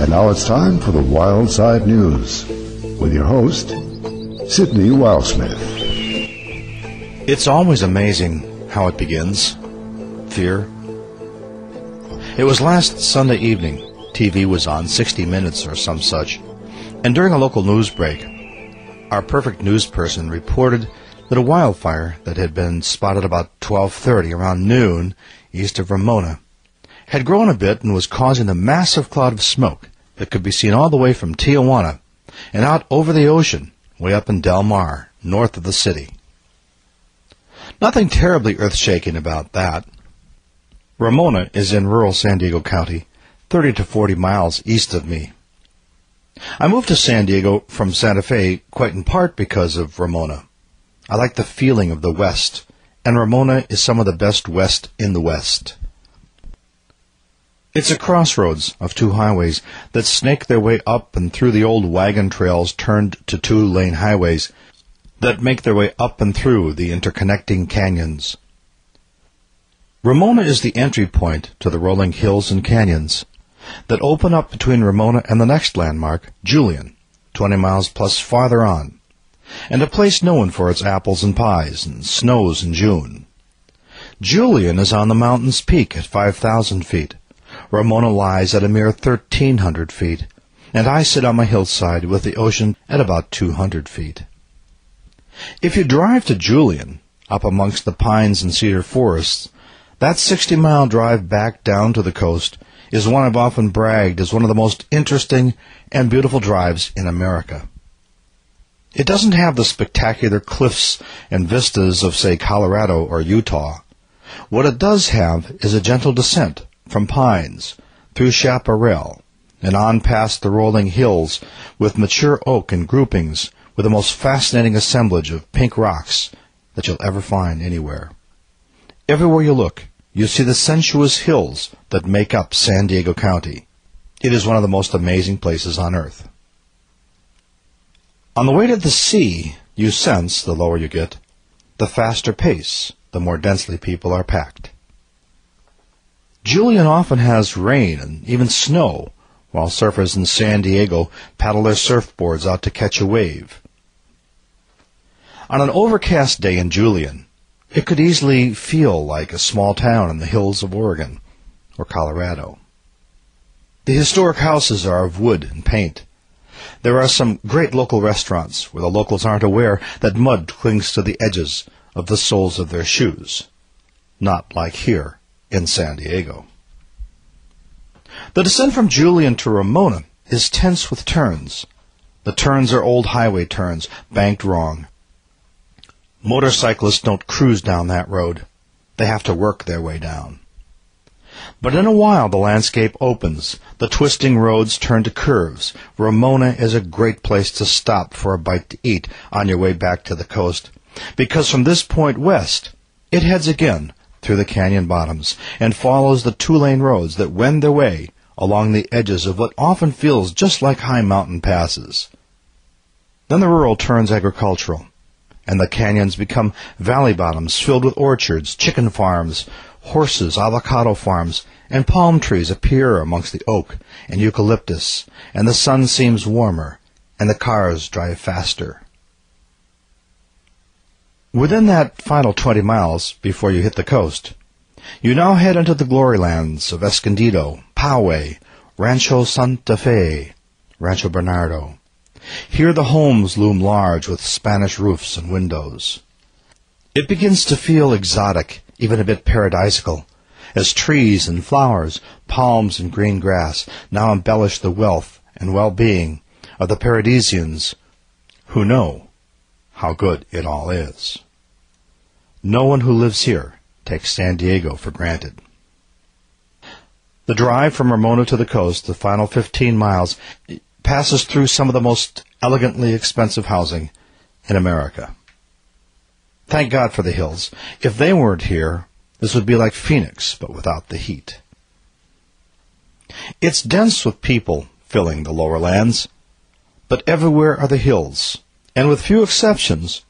And now it's time for the Wild Side News with your host, Sydney Wildsmith. It's always amazing how it begins. Fear. It was last Sunday evening. TV was on 60 Minutes or some such. And during a local news break, our perfect news person reported that a wildfire that had been spotted about 12:30 around noon east of Ramona had grown a bit and was causing a massive cloud of smoke that could be seen all the way from Tijuana and out over the ocean way up in Del Mar, north of the city. Nothing terribly earth-shaking about that. Ramona is in rural San Diego County, 30 to 40 miles east of me. I moved to San Diego from Santa Fe quite in part because of Ramona. I like the feeling of the West, and Ramona is some of the best West in the West. It's a crossroads of two highways that snake their way up and through the old wagon trails turned to two lane highways that make their way up and through the interconnecting canyons. Ramona is the entry point to the rolling hills and canyons that open up between Ramona and the next landmark, Julian, 20 miles plus farther on, and a place known for its apples and pies and snows in June. Julian is on the mountain's peak at 5,000 feet. Ramona lies at a mere 1,300 feet, and I sit on my hillside with the ocean at about 200 feet. If you drive to Julian, up amongst the pines and cedar forests, that 60 mile drive back down to the coast is one I've often bragged as one of the most interesting and beautiful drives in America. It doesn't have the spectacular cliffs and vistas of, say, Colorado or Utah. What it does have is a gentle descent from pines through chaparral and on past the rolling hills with mature oak and groupings with the most fascinating assemblage of pink rocks that you'll ever find anywhere. Everywhere you look, you see the sensuous hills that make up San Diego County. It is one of the most amazing places on earth. On the way to the sea, you sense, the lower you get, the faster pace, the more densely people are packed. Julian often has rain and even snow, while surfers in San Diego paddle their surfboards out to catch a wave. On an overcast day in Julian, it could easily feel like a small town in the hills of Oregon or Colorado. The historic houses are of wood and paint. There are some great local restaurants where the locals aren't aware that mud clings to the edges of the soles of their shoes. Not like here in San Diego. The descent from Julian to Ramona is tense with turns. The turns are old highway turns, banked wrong. Motorcyclists don't cruise down that road. They have to work their way down. But in a while the landscape opens. The twisting roads turn to curves. Ramona is a great place to stop for a bite to eat on your way back to the coast. Because from this point west, it heads again through the canyon bottoms and follows the two-lane roads that wend their way along the edges of what often feels just like high mountain passes. Then the rural turns agricultural and the canyons become valley bottoms filled with orchards, chicken farms, horses, avocado farms, and palm trees appear amongst the oak and eucalyptus, and the sun seems warmer, and the cars drive faster. Within that final 20 miles before you hit the coast, you now head into the glory lands of Escondido, Poway, Rancho Santa Fe, Rancho Bernardo, here the homes loom large with Spanish roofs and windows. It begins to feel exotic, even a bit paradisical, as trees and flowers, palms and green grass now embellish the wealth and well-being of the paradisians who know how good it all is. No one who lives here takes San Diego for granted. The drive from Ramona to the coast, the final 15 miles, passes through some of the most elegantly expensive housing in America. Thank God for the hills. If they weren't here, this would be like Phoenix, but without the heat. It's dense with people filling the lower lands, but everywhere are the hills, and with few exceptions,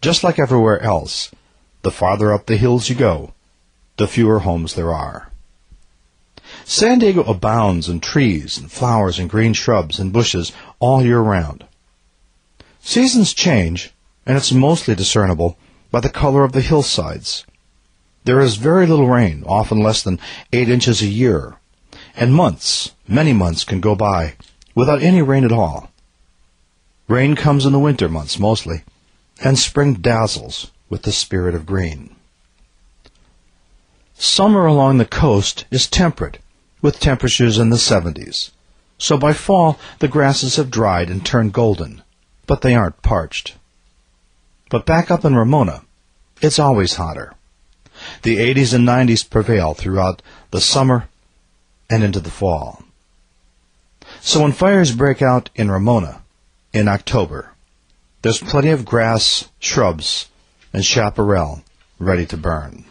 just like everywhere else, the farther up the hills you go, the fewer homes there are. San Diego abounds in trees and flowers and green shrubs and bushes all year round. Seasons change, and it's mostly discernible by the color of the hillsides. There is very little rain, often less than eight inches a year, and months, many months can go by without any rain at all. Rain comes in the winter months mostly, and spring dazzles with the spirit of green. Summer along the coast is temperate, with temperatures in the 70s. So by fall, the grasses have dried and turned golden, but they aren't parched. But back up in Ramona, it's always hotter. The 80s and 90s prevail throughout the summer and into the fall. So when fires break out in Ramona in October, there's plenty of grass, shrubs, and chaparral ready to burn.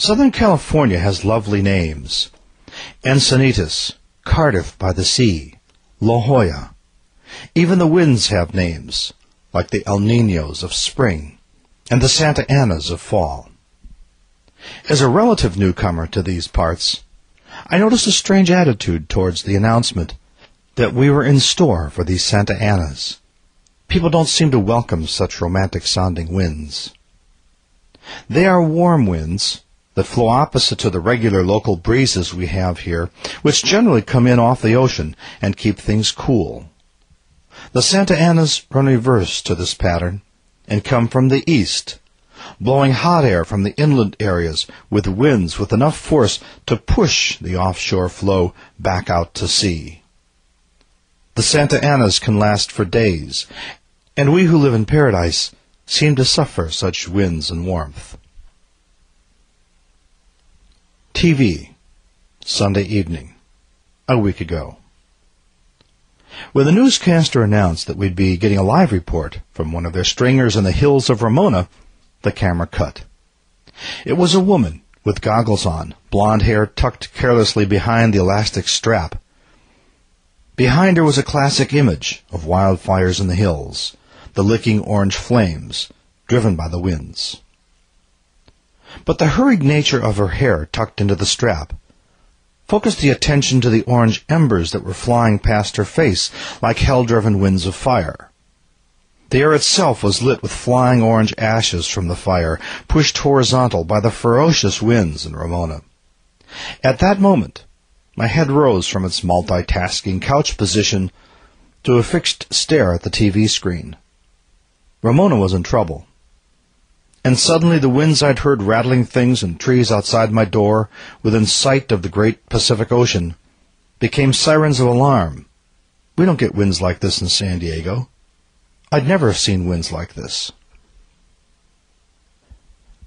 Southern California has lovely names. Encinitas, Cardiff by the Sea, La Jolla. Even the winds have names, like the El Ninos of spring and the Santa Anas of fall. As a relative newcomer to these parts, I noticed a strange attitude towards the announcement that we were in store for these Santa Anas. People don't seem to welcome such romantic sounding winds. They are warm winds, that flow opposite to the regular local breezes we have here, which generally come in off the ocean and keep things cool. The Santa Anas run reverse to this pattern and come from the east, blowing hot air from the inland areas with winds with enough force to push the offshore flow back out to sea. The Santa Anas can last for days, and we who live in paradise seem to suffer such winds and warmth. TV, Sunday evening, a week ago. When the newscaster announced that we'd be getting a live report from one of their stringers in the hills of Ramona, the camera cut. It was a woman with goggles on, blonde hair tucked carelessly behind the elastic strap. Behind her was a classic image of wildfires in the hills, the licking orange flames, driven by the winds. But the hurried nature of her hair tucked into the strap focused the attention to the orange embers that were flying past her face like hell-driven winds of fire. The air itself was lit with flying orange ashes from the fire, pushed horizontal by the ferocious winds in Ramona. At that moment, my head rose from its multitasking couch position to a fixed stare at the TV screen. Ramona was in trouble and suddenly the winds I'd heard rattling things and trees outside my door, within sight of the great Pacific Ocean, became sirens of alarm. We don't get winds like this in San Diego. I'd never have seen winds like this.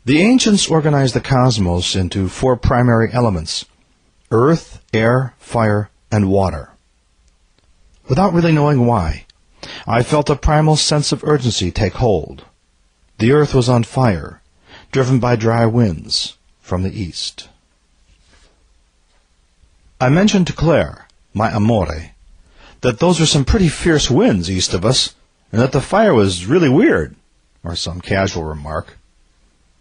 The ancients organized the cosmos into four primary elements earth, air, fire, and water. Without really knowing why, I felt a primal sense of urgency take hold. The earth was on fire, driven by dry winds from the east. I mentioned to Claire, my amore, that those were some pretty fierce winds east of us, and that the fire was really weird, or some casual remark.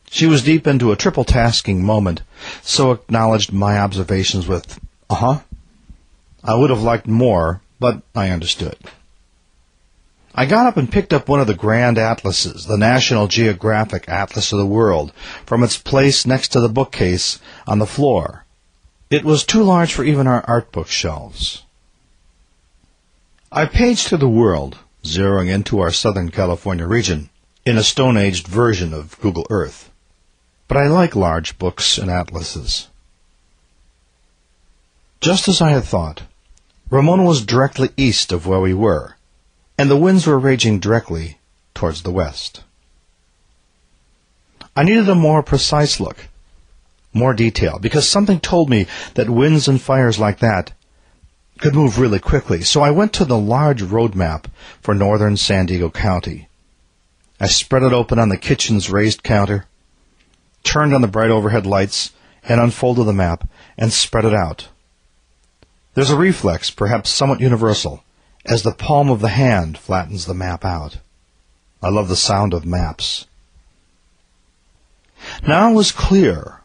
She was deep into a triple tasking moment, so acknowledged my observations with, uh huh. I would have liked more, but I understood. I got up and picked up one of the grand atlases, the National Geographic Atlas of the World, from its place next to the bookcase on the floor. It was too large for even our art book shelves. I paged through the world, zeroing into our Southern California region, in a Stone Aged version of Google Earth. But I like large books and atlases. Just as I had thought, Ramona was directly east of where we were and the winds were raging directly towards the west. I needed a more precise look, more detail, because something told me that winds and fires like that could move really quickly. So I went to the large road map for northern San Diego County. I spread it open on the kitchen's raised counter, turned on the bright overhead lights, and unfolded the map and spread it out. There's a reflex, perhaps somewhat universal, as the palm of the hand flattens the map out. I love the sound of maps. Now it was clear.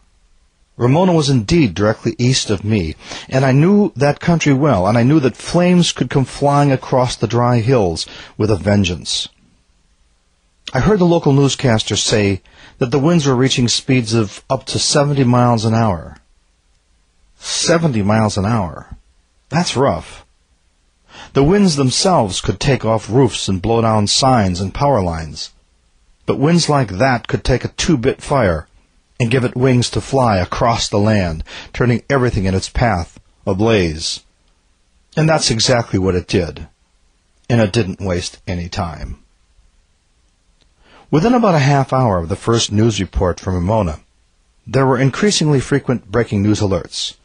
Ramona was indeed directly east of me, and I knew that country well, and I knew that flames could come flying across the dry hills with a vengeance. I heard the local newscaster say that the winds were reaching speeds of up to 70 miles an hour. 70 miles an hour. That's rough. The winds themselves could take off roofs and blow down signs and power lines. But winds like that could take a two-bit fire and give it wings to fly across the land, turning everything in its path ablaze. And that's exactly what it did. And it didn't waste any time. Within about a half hour of the first news report from Ramona, there were increasingly frequent breaking news alerts.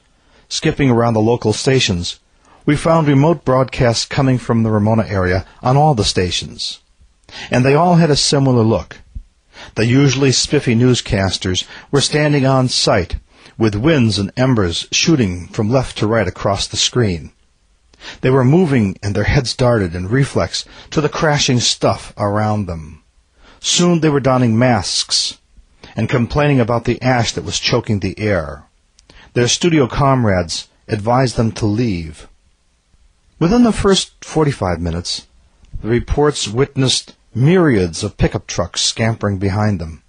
Skipping around the local stations, we found remote broadcasts coming from the Ramona area on all the stations. And they all had a similar look. The usually spiffy newscasters were standing on site, with winds and embers shooting from left to right across the screen. They were moving and their heads darted in reflex to the crashing stuff around them. Soon they were donning masks and complaining about the ash that was choking the air. Their studio comrades advised them to leave. Within the first 45 minutes, the reports witnessed myriads of pickup trucks scampering behind them.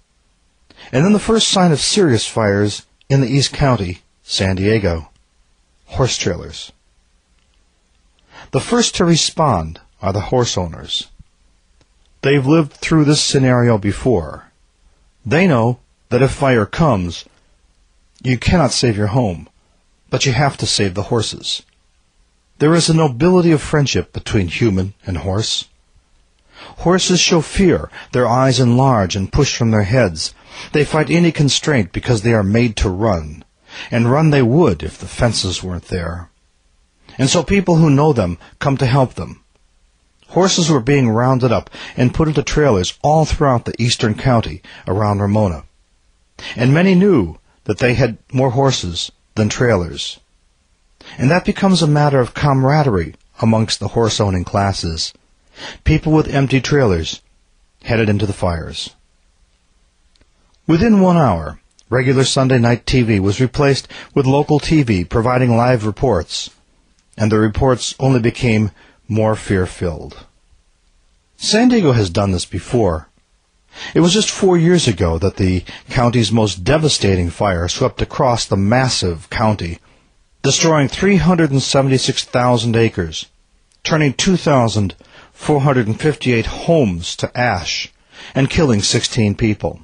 And then the first sign of serious fires in the East County, San Diego. Horse trailers. The first to respond are the horse owners. They've lived through this scenario before. They know that if fire comes, you cannot save your home, but you have to save the horses. There is a nobility of friendship between human and horse. Horses show fear, their eyes enlarge and push from their heads. They fight any constraint because they are made to run, and run they would if the fences weren't there. And so people who know them come to help them. Horses were being rounded up and put into trailers all throughout the eastern county around Ramona. And many knew that they had more horses than trailers. And that becomes a matter of camaraderie amongst the horse-owning classes. People with empty trailers headed into the fires. Within one hour, regular Sunday night TV was replaced with local TV providing live reports, and the reports only became more fear-filled. San Diego has done this before. It was just four years ago that the county's most devastating fire swept across the massive county, destroying 376,000 acres, turning 2,458 homes to ash, and killing 16 people.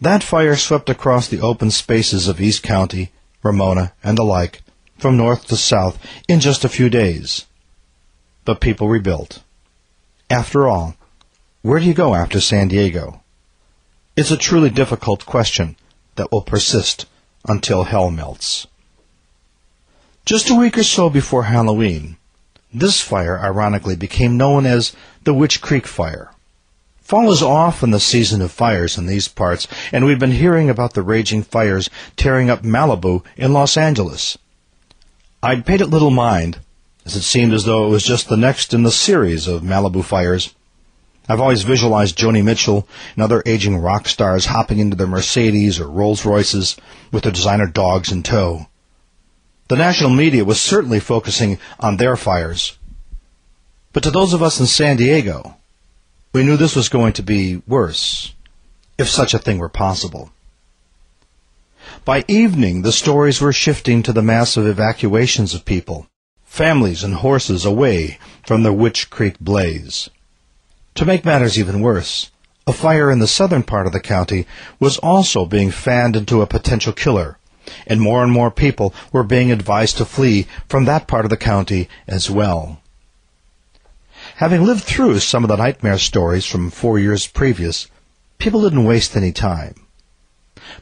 That fire swept across the open spaces of East County, Ramona, and the like, from north to south, in just a few days but people rebuilt. After all, where do you go after San Diego? It's a truly difficult question that will persist until hell melts. Just a week or so before Halloween, this fire ironically became known as the Witch Creek Fire. Fall is often the season of fires in these parts, and we've been hearing about the raging fires tearing up Malibu in Los Angeles. I'd paid it little mind as it seemed as though it was just the next in the series of Malibu fires. I've always visualized Joni Mitchell and other aging rock stars hopping into their Mercedes or Rolls Royces with their designer dogs in tow. The national media was certainly focusing on their fires. But to those of us in San Diego, we knew this was going to be worse, if such a thing were possible. By evening, the stories were shifting to the massive evacuations of people families and horses away from the Witch Creek blaze. To make matters even worse, a fire in the southern part of the county was also being fanned into a potential killer, and more and more people were being advised to flee from that part of the county as well. Having lived through some of the nightmare stories from four years previous, people didn't waste any time.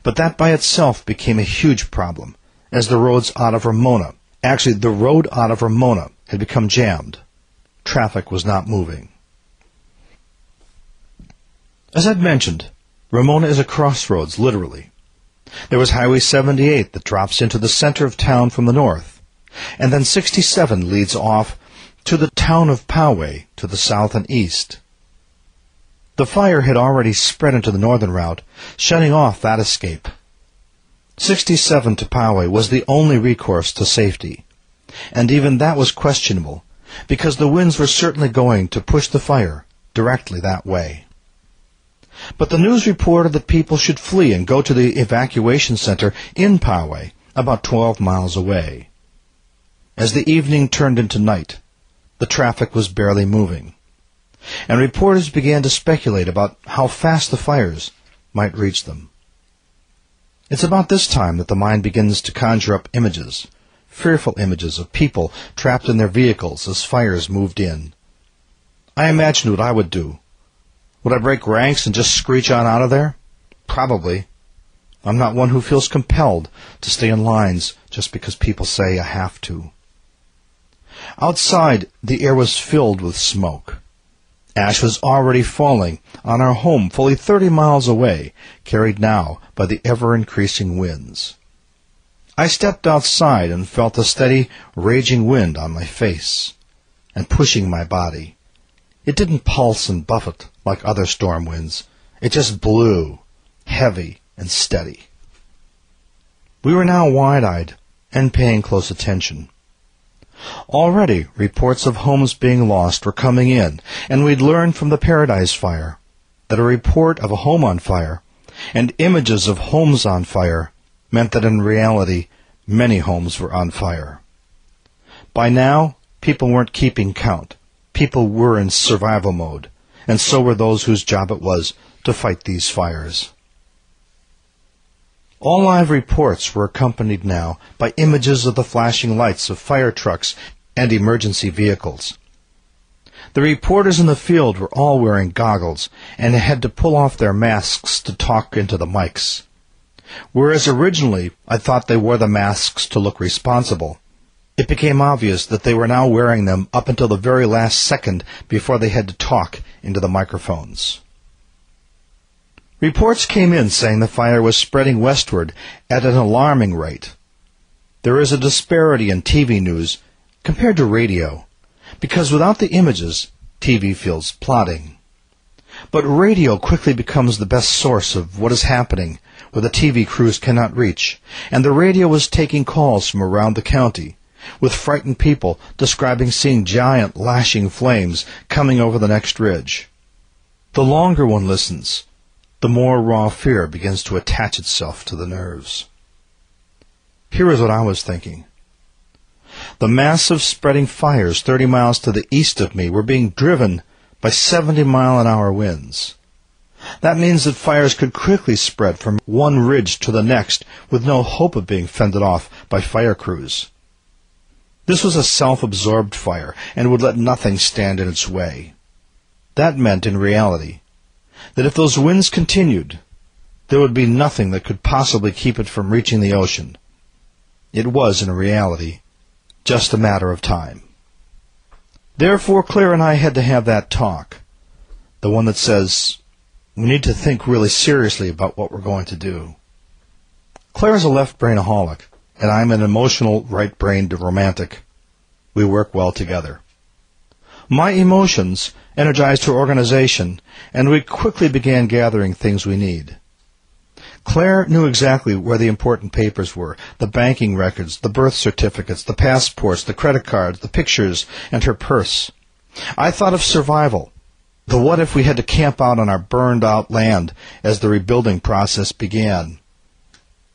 But that by itself became a huge problem, as the roads out of Ramona Actually, the road out of Ramona had become jammed. Traffic was not moving. As I've mentioned, Ramona is a crossroads, literally. There was Highway 78 that drops into the center of town from the north, and then 67 leads off to the town of Poway to the south and east. The fire had already spread into the northern route, shutting off that escape. 67 to Poway was the only recourse to safety, and even that was questionable, because the winds were certainly going to push the fire directly that way. But the news reported that people should flee and go to the evacuation center in Poway, about 12 miles away. As the evening turned into night, the traffic was barely moving and reporters began to speculate about how fast the fires might reach them. It's about this time that the mind begins to conjure up images, fearful images of people trapped in their vehicles as fires moved in. I imagined what I would do. Would I break ranks and just screech on out of there? Probably. I'm not one who feels compelled to stay in lines just because people say I have to. Outside, the air was filled with smoke. Ash was already falling on our home fully thirty miles away, carried now by the ever increasing winds. I stepped outside and felt the steady, raging wind on my face and pushing my body. It didn't pulse and buffet like other storm winds. It just blew, heavy and steady. We were now wide-eyed and paying close attention. Already reports of homes being lost were coming in, and we'd learned from the Paradise Fire that a report of a home on fire and images of homes on fire meant that in reality many homes were on fire. By now, people weren't keeping count. People were in survival mode, and so were those whose job it was to fight these fires. All live reports were accompanied now by images of the flashing lights of fire trucks and emergency vehicles. The reporters in the field were all wearing goggles and had to pull off their masks to talk into the mics. Whereas originally I thought they wore the masks to look responsible, it became obvious that they were now wearing them up until the very last second before they had to talk into the microphones. Reports came in saying the fire was spreading westward at an alarming rate. There is a disparity in TV news compared to radio, because without the images, TV feels plodding. But radio quickly becomes the best source of what is happening where the TV crews cannot reach, and the radio was taking calls from around the county, with frightened people describing seeing giant lashing flames coming over the next ridge. The longer one listens, the more raw fear begins to attach itself to the nerves. Here is what I was thinking. The massive spreading fires 30 miles to the east of me were being driven by 70 mile an hour winds. That means that fires could quickly spread from one ridge to the next with no hope of being fended off by fire crews. This was a self-absorbed fire and would let nothing stand in its way. That meant, in reality, that if those winds continued, there would be nothing that could possibly keep it from reaching the ocean. It was, in reality, just a matter of time. Therefore, Claire and I had to have that talk. The one that says, we need to think really seriously about what we're going to do. Claire is a left-brainaholic, and I'm an emotional right-brained romantic. We work well together. My emotions energized her organization, and we quickly began gathering things we need. Claire knew exactly where the important papers were the banking records, the birth certificates, the passports, the credit cards, the pictures, and her purse. I thought of survival. The what if we had to camp out on our burned out land as the rebuilding process began.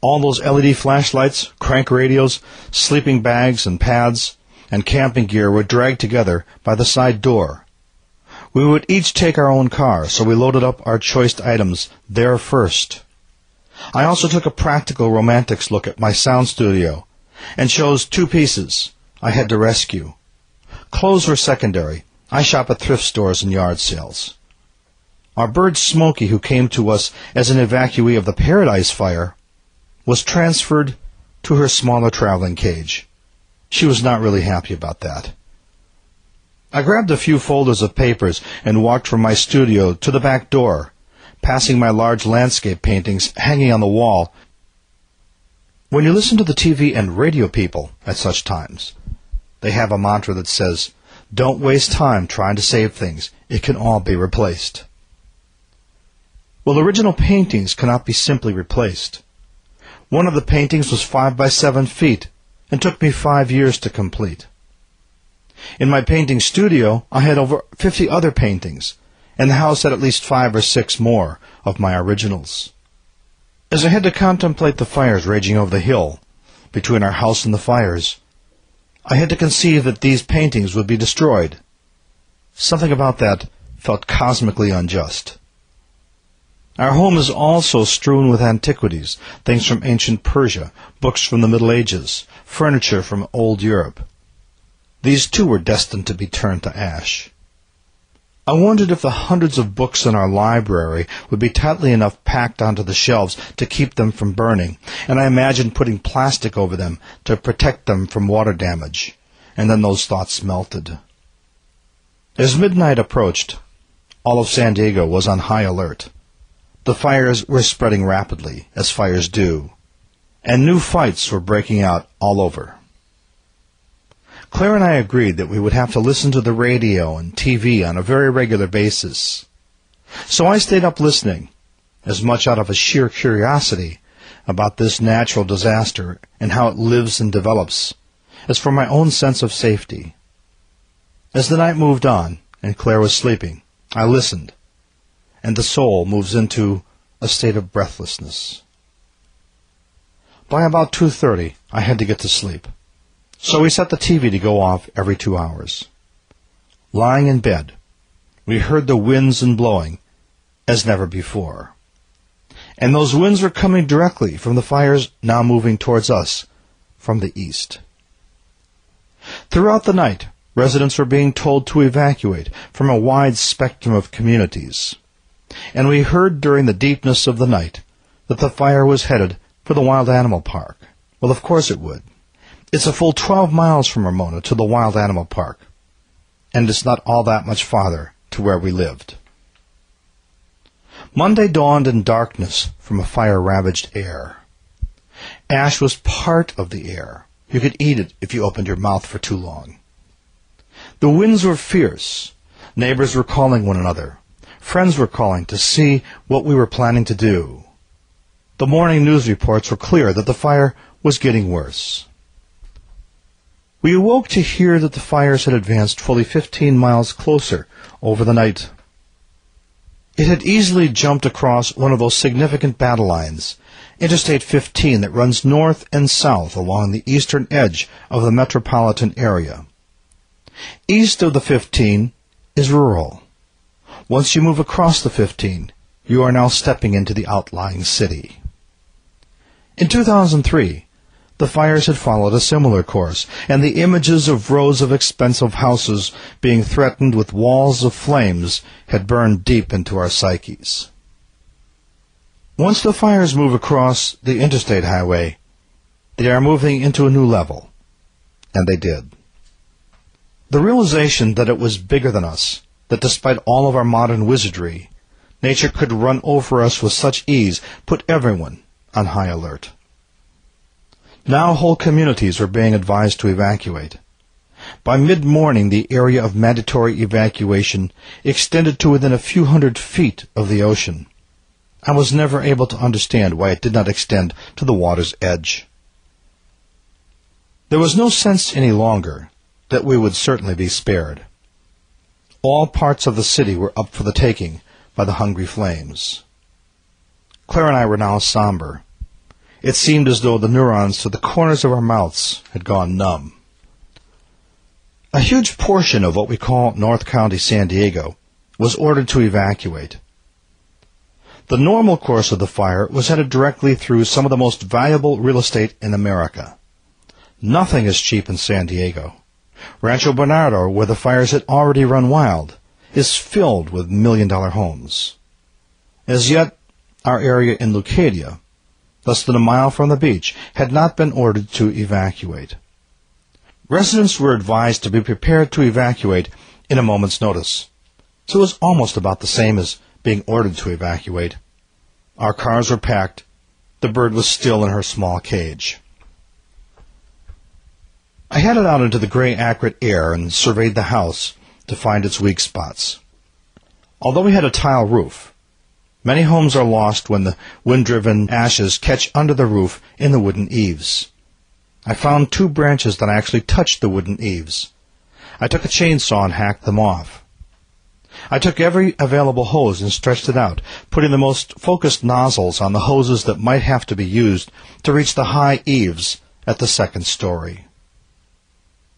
All those LED flashlights, crank radios, sleeping bags, and pads, and camping gear were dragged together by the side door. We would each take our own car, so we loaded up our choice items there first. I also took a practical romantics look at my sound studio and chose two pieces I had to rescue. Clothes were secondary. I shop at thrift stores and yard sales. Our bird Smoky, who came to us as an evacuee of the Paradise Fire, was transferred to her smaller traveling cage. She was not really happy about that. I grabbed a few folders of papers and walked from my studio to the back door, passing my large landscape paintings hanging on the wall. When you listen to the TV and radio people at such times, they have a mantra that says, don't waste time trying to save things. It can all be replaced. Well, original paintings cannot be simply replaced. One of the paintings was five by seven feet and took me five years to complete. In my painting studio, I had over 50 other paintings, and the house had at least five or six more of my originals. As I had to contemplate the fires raging over the hill, between our house and the fires, I had to conceive that these paintings would be destroyed. Something about that felt cosmically unjust. Our home is also strewn with antiquities, things from ancient Persia, books from the Middle Ages, furniture from old Europe. These too were destined to be turned to ash. I wondered if the hundreds of books in our library would be tightly enough packed onto the shelves to keep them from burning, and I imagined putting plastic over them to protect them from water damage, and then those thoughts melted. As midnight approached, all of San Diego was on high alert. The fires were spreading rapidly, as fires do, and new fights were breaking out all over. Claire and I agreed that we would have to listen to the radio and TV on a very regular basis. So I stayed up listening, as much out of a sheer curiosity about this natural disaster and how it lives and develops, as for my own sense of safety. As the night moved on and Claire was sleeping, I listened and the soul moves into a state of breathlessness. By about 2.30, I had to get to sleep. So we set the TV to go off every two hours. Lying in bed, we heard the winds and blowing as never before. And those winds were coming directly from the fires now moving towards us from the east. Throughout the night, residents were being told to evacuate from a wide spectrum of communities and we heard during the deepness of the night that the fire was headed for the Wild Animal Park. Well, of course it would. It's a full 12 miles from Ramona to the Wild Animal Park, and it's not all that much farther to where we lived. Monday dawned in darkness from a fire-ravaged air. Ash was part of the air. You could eat it if you opened your mouth for too long. The winds were fierce. Neighbors were calling one another. Friends were calling to see what we were planning to do. The morning news reports were clear that the fire was getting worse. We awoke to hear that the fires had advanced fully 15 miles closer over the night. It had easily jumped across one of those significant battle lines, Interstate 15 that runs north and south along the eastern edge of the metropolitan area. East of the 15 is rural. Once you move across the 15, you are now stepping into the outlying city. In 2003, the fires had followed a similar course, and the images of rows of expensive houses being threatened with walls of flames had burned deep into our psyches. Once the fires move across the interstate highway, they are moving into a new level. And they did. The realization that it was bigger than us, that despite all of our modern wizardry, nature could run over us with such ease put everyone on high alert. Now whole communities were being advised to evacuate. By mid-morning, the area of mandatory evacuation extended to within a few hundred feet of the ocean. I was never able to understand why it did not extend to the water's edge. There was no sense any longer that we would certainly be spared. All parts of the city were up for the taking by the hungry flames. Claire and I were now somber. It seemed as though the neurons to the corners of our mouths had gone numb. A huge portion of what we call North County San Diego was ordered to evacuate. The normal course of the fire was headed directly through some of the most valuable real estate in America. Nothing is cheap in San Diego. Rancho Bernardo, where the fires had already run wild, is filled with million dollar homes. As yet, our area in Leucadia, less than a mile from the beach, had not been ordered to evacuate. Residents were advised to be prepared to evacuate in a moment's notice. So it was almost about the same as being ordered to evacuate. Our cars were packed. The bird was still in her small cage. I headed out into the gray, acrid air and surveyed the house to find its weak spots. Although we had a tile roof, Many homes are lost when the wind-driven ashes catch under the roof in the wooden eaves. I found two branches that actually touched the wooden eaves. I took a chainsaw and hacked them off. I took every available hose and stretched it out, putting the most focused nozzles on the hoses that might have to be used to reach the high eaves at the second story.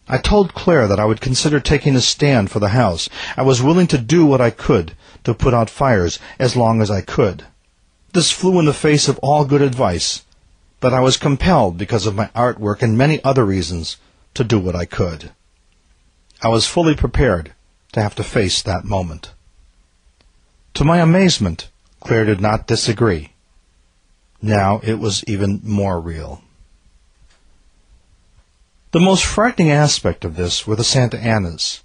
I told Claire that I would consider taking a stand for the house. I was willing to do what I could to put out fires as long as I could. This flew in the face of all good advice, but I was compelled, because of my artwork and many other reasons, to do what I could. I was fully prepared to have to face that moment. To my amazement, Claire did not disagree. Now it was even more real. The most frightening aspect of this were the Santa Anas.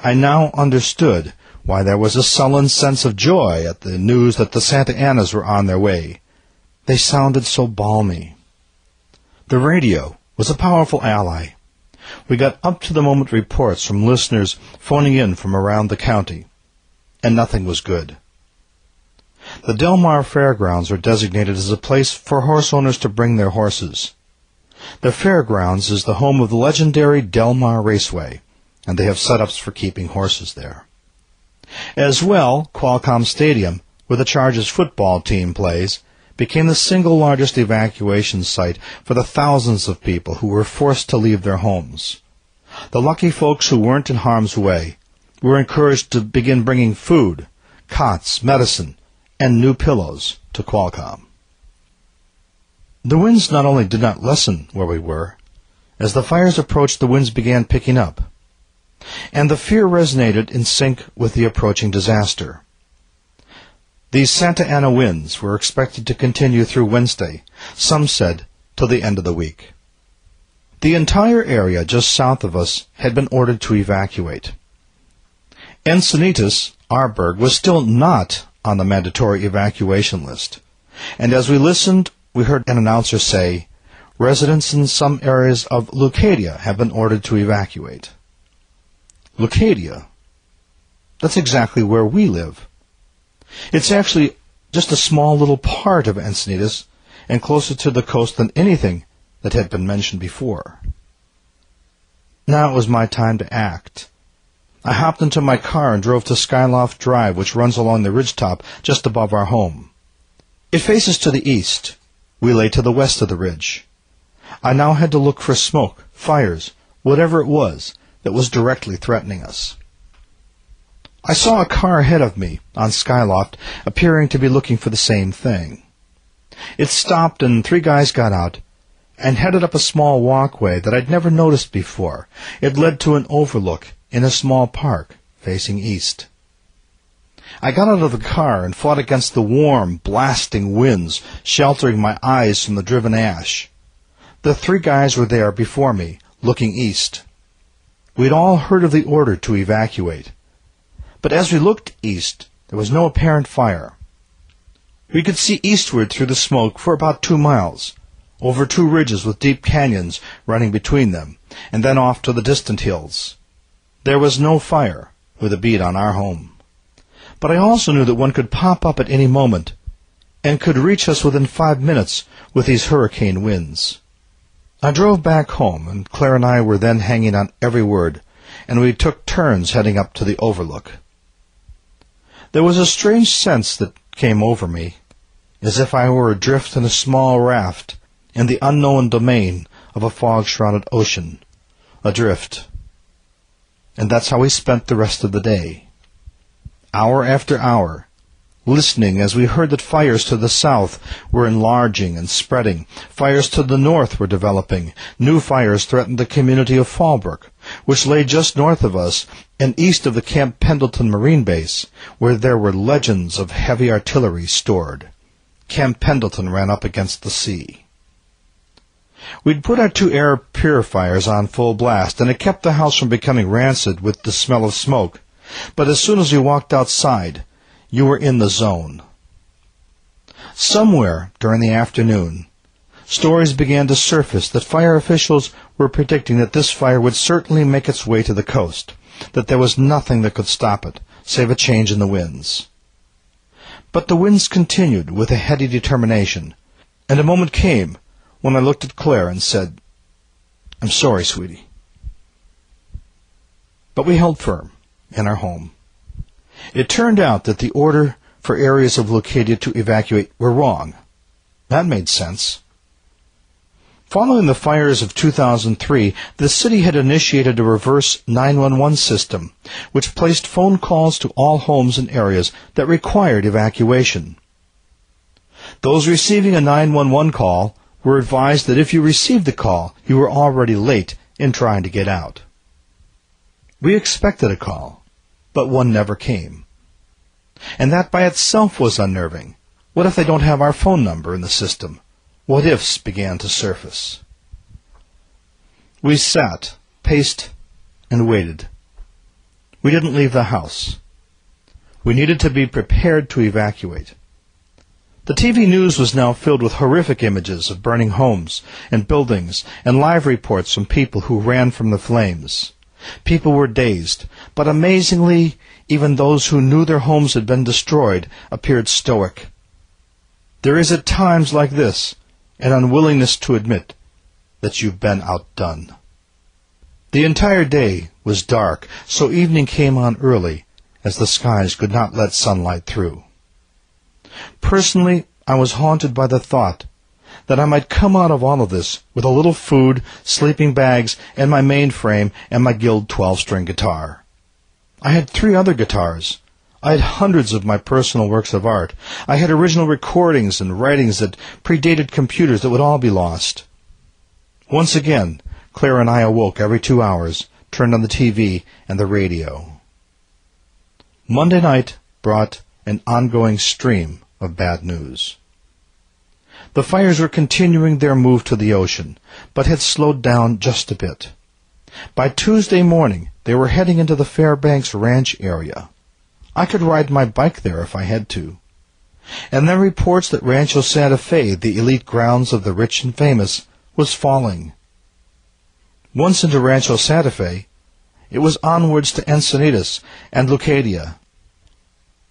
I now understood why there was a sullen sense of joy at the news that the Santa Anas were on their way. They sounded so balmy. The radio was a powerful ally. We got up to the moment reports from listeners phoning in from around the county, and nothing was good. The Del Mar Fairgrounds are designated as a place for horse owners to bring their horses. The fairgrounds is the home of the legendary Del Mar Raceway, and they have setups for keeping horses there. As well, Qualcomm Stadium, where the Chargers football team plays, became the single largest evacuation site for the thousands of people who were forced to leave their homes. The lucky folks who weren't in harm's way were encouraged to begin bringing food, cots, medicine, and new pillows to Qualcomm. The winds not only did not lessen where we were, as the fires approached, the winds began picking up and the fear resonated in sync with the approaching disaster. These Santa Ana winds were expected to continue through Wednesday, some said till the end of the week. The entire area just south of us had been ordered to evacuate. Encinitas, Arborg, was still not on the mandatory evacuation list, and as we listened, we heard an announcer say, residents in some areas of Leucadia have been ordered to evacuate. Leucadia. That's exactly where we live. It's actually just a small little part of Encinitas and closer to the coast than anything that had been mentioned before. Now it was my time to act. I hopped into my car and drove to Skyloft Drive, which runs along the ridgetop just above our home. It faces to the east. We lay to the west of the ridge. I now had to look for smoke, fires, whatever it was, that was directly threatening us. I saw a car ahead of me on Skyloft appearing to be looking for the same thing. It stopped and three guys got out and headed up a small walkway that I'd never noticed before. It led to an overlook in a small park facing east. I got out of the car and fought against the warm, blasting winds, sheltering my eyes from the driven ash. The three guys were there before me, looking east. We had all heard of the order to evacuate. But as we looked east, there was no apparent fire. We could see eastward through the smoke for about two miles, over two ridges with deep canyons running between them, and then off to the distant hills. There was no fire, with a bead on our home. But I also knew that one could pop up at any moment, and could reach us within five minutes with these hurricane winds. I drove back home, and Claire and I were then hanging on every word, and we took turns heading up to the overlook. There was a strange sense that came over me, as if I were adrift in a small raft in the unknown domain of a fog-shrouded ocean. Adrift. And that's how we spent the rest of the day. Hour after hour, listening as we heard that fires to the south were enlarging and spreading. Fires to the north were developing. New fires threatened the community of Fallbrook, which lay just north of us and east of the Camp Pendleton Marine Base, where there were legends of heavy artillery stored. Camp Pendleton ran up against the sea. We'd put our two air purifiers on full blast, and it kept the house from becoming rancid with the smell of smoke. But as soon as you walked outside, you were in the zone. Somewhere during the afternoon, stories began to surface that fire officials were predicting that this fire would certainly make its way to the coast, that there was nothing that could stop it, save a change in the winds. But the winds continued with a heady determination, and a moment came when I looked at Claire and said, I'm sorry, sweetie. But we held firm in our home. It turned out that the order for areas of Leucadia to evacuate were wrong. That made sense. Following the fires of 2003, the city had initiated a reverse 911 system, which placed phone calls to all homes and areas that required evacuation. Those receiving a 911 call were advised that if you received the call, you were already late in trying to get out. We expected a call, but one never came. And that by itself was unnerving. What if they don't have our phone number in the system? What ifs began to surface. We sat, paced, and waited. We didn't leave the house. We needed to be prepared to evacuate. The TV news was now filled with horrific images of burning homes and buildings and live reports from people who ran from the flames. People were dazed, but amazingly, even those who knew their homes had been destroyed appeared stoic. There is at times like this an unwillingness to admit that you've been outdone. The entire day was dark, so evening came on early, as the skies could not let sunlight through. Personally, I was haunted by the thought that I might come out of all of this with a little food, sleeping bags, and my mainframe and my Guild 12-string guitar. I had three other guitars, I had hundreds of my personal works of art. I had original recordings and writings that predated computers that would all be lost. Once again, Claire and I awoke every two hours, turned on the TV and the radio. Monday night brought an ongoing stream of bad news. The fires were continuing their move to the ocean, but had slowed down just a bit. By Tuesday morning, they were heading into the Fairbanks Ranch area. I could ride my bike there if I had to. And then reports that Rancho Santa Fe, the elite grounds of the rich and famous, was falling. Once into Rancho Santa Fe, it was onwards to Encinitas and Leucadia.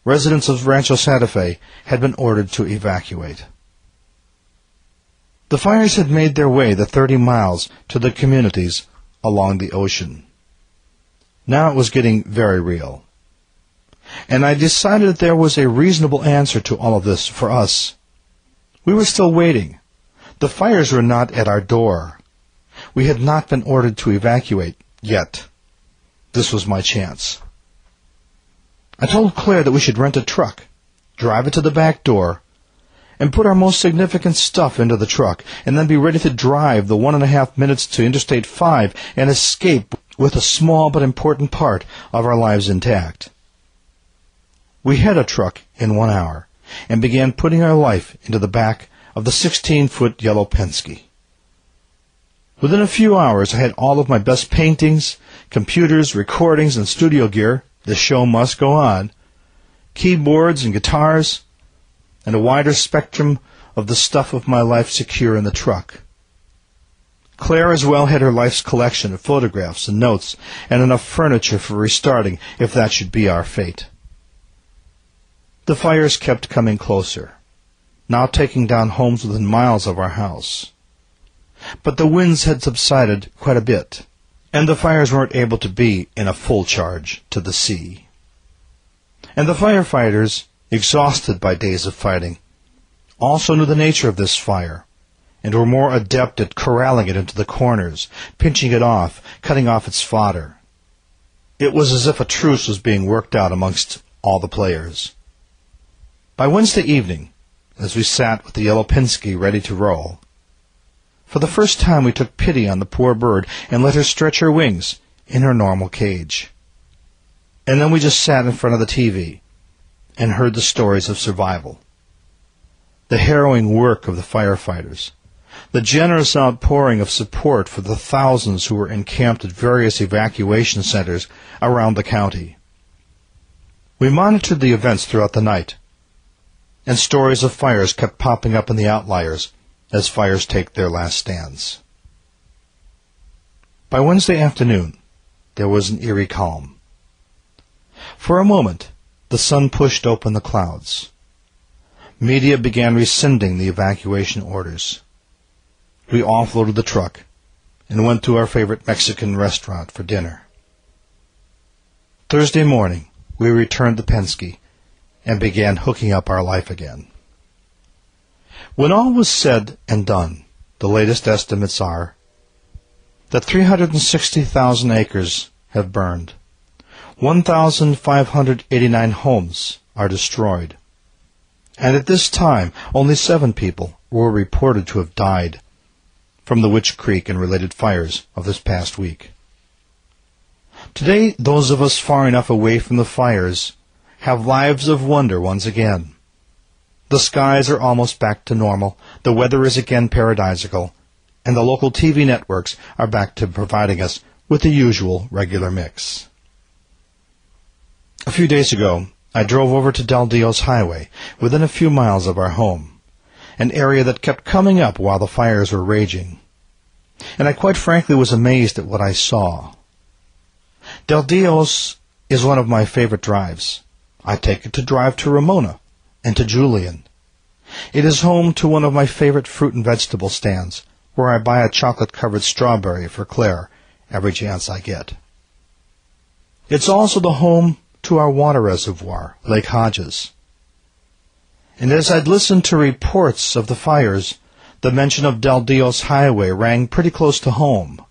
Residents of Rancho Santa Fe had been ordered to evacuate. The fires had made their way the 30 miles to the communities along the ocean. Now it was getting very real and I decided that there was a reasonable answer to all of this for us. We were still waiting. The fires were not at our door. We had not been ordered to evacuate yet. This was my chance. I told Claire that we should rent a truck, drive it to the back door, and put our most significant stuff into the truck, and then be ready to drive the one and a half minutes to Interstate 5 and escape with a small but important part of our lives intact. We had a truck in one hour and began putting our life into the back of the 16-foot yellow Penske. Within a few hours, I had all of my best paintings, computers, recordings, and studio gear. The show must go on. Keyboards and guitars, and a wider spectrum of the stuff of my life secure in the truck. Claire as well had her life's collection of photographs and notes, and enough furniture for restarting if that should be our fate. The fires kept coming closer, now taking down homes within miles of our house. But the winds had subsided quite a bit, and the fires weren't able to be in a full charge to the sea. And the firefighters, exhausted by days of fighting, also knew the nature of this fire, and were more adept at corralling it into the corners, pinching it off, cutting off its fodder. It was as if a truce was being worked out amongst all the players. By Wednesday evening, as we sat with the yellow Penske ready to roll, for the first time we took pity on the poor bird and let her stretch her wings in her normal cage. And then we just sat in front of the TV and heard the stories of survival. The harrowing work of the firefighters. The generous outpouring of support for the thousands who were encamped at various evacuation centers around the county. We monitored the events throughout the night and stories of fires kept popping up in the outliers as fires take their last stands. By Wednesday afternoon, there was an eerie calm. For a moment, the sun pushed open the clouds. media began rescinding the evacuation orders. We offloaded the truck and went to our favorite Mexican restaurant for dinner. Thursday morning, we returned to Penske and began hooking up our life again. When all was said and done, the latest estimates are that 360,000 acres have burned. 1,589 homes are destroyed. And at this time, only seven people were reported to have died from the Witch Creek and related fires of this past week. Today, those of us far enough away from the fires have lives of wonder once again. The skies are almost back to normal, the weather is again paradisical, and the local TV networks are back to providing us with the usual regular mix. A few days ago, I drove over to Del Dios Highway, within a few miles of our home, an area that kept coming up while the fires were raging. And I quite frankly was amazed at what I saw. Del Dios is one of my favorite drives. I take it to drive to Ramona and to Julian. It is home to one of my favorite fruit and vegetable stands, where I buy a chocolate-covered strawberry for Claire every chance I get. It's also the home to our water reservoir, Lake Hodges. And as I'd listened to reports of the fires, the mention of Del Dios Highway rang pretty close to home.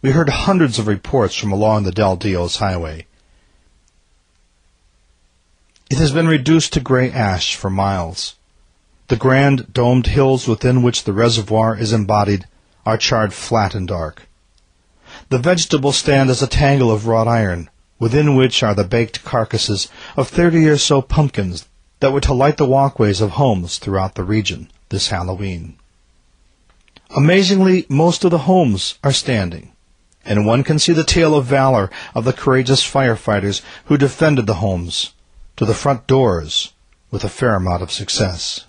We heard hundreds of reports from along the Del Dios Highway. It has been reduced to gray ash for miles. The grand domed hills within which the reservoir is embodied are charred flat and dark. The vegetable stand is a tangle of wrought iron, within which are the baked carcasses of thirty or so pumpkins that were to light the walkways of homes throughout the region this Halloween. Amazingly, most of the homes are standing, and one can see the tale of valor of the courageous firefighters who defended the homes to the front doors with a fair amount of success.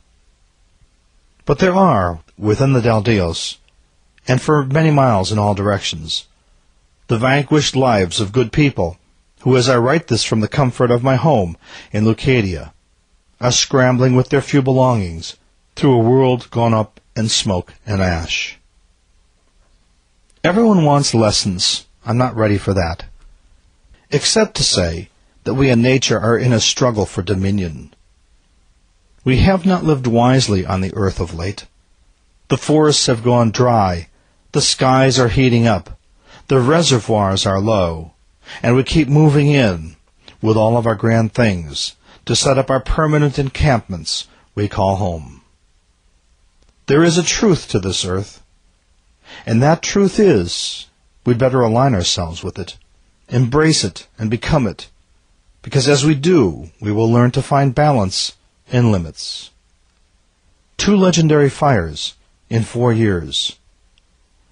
But there are, within the Del Dios, and for many miles in all directions, the vanquished lives of good people who, as I write this from the comfort of my home in Leucadia, are scrambling with their few belongings through a world gone up in smoke and ash. Everyone wants lessons. I'm not ready for that. Except to say that we and nature are in a struggle for dominion. We have not lived wisely on the earth of late. The forests have gone dry, the skies are heating up, the reservoirs are low, and we keep moving in, with all of our grand things, to set up our permanent encampments we call home. There is a truth to this earth, and that truth is we'd better align ourselves with it, embrace it, and become it, because as we do, we will learn to find balance and limits. Two legendary fires in four years.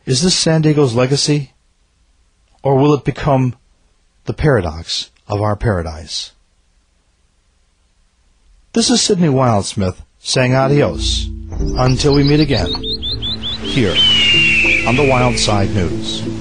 Is this San Diego's legacy? Or will it become the paradox of our paradise? This is Sidney Wildsmith saying adios until we meet again here on the Wild Side News.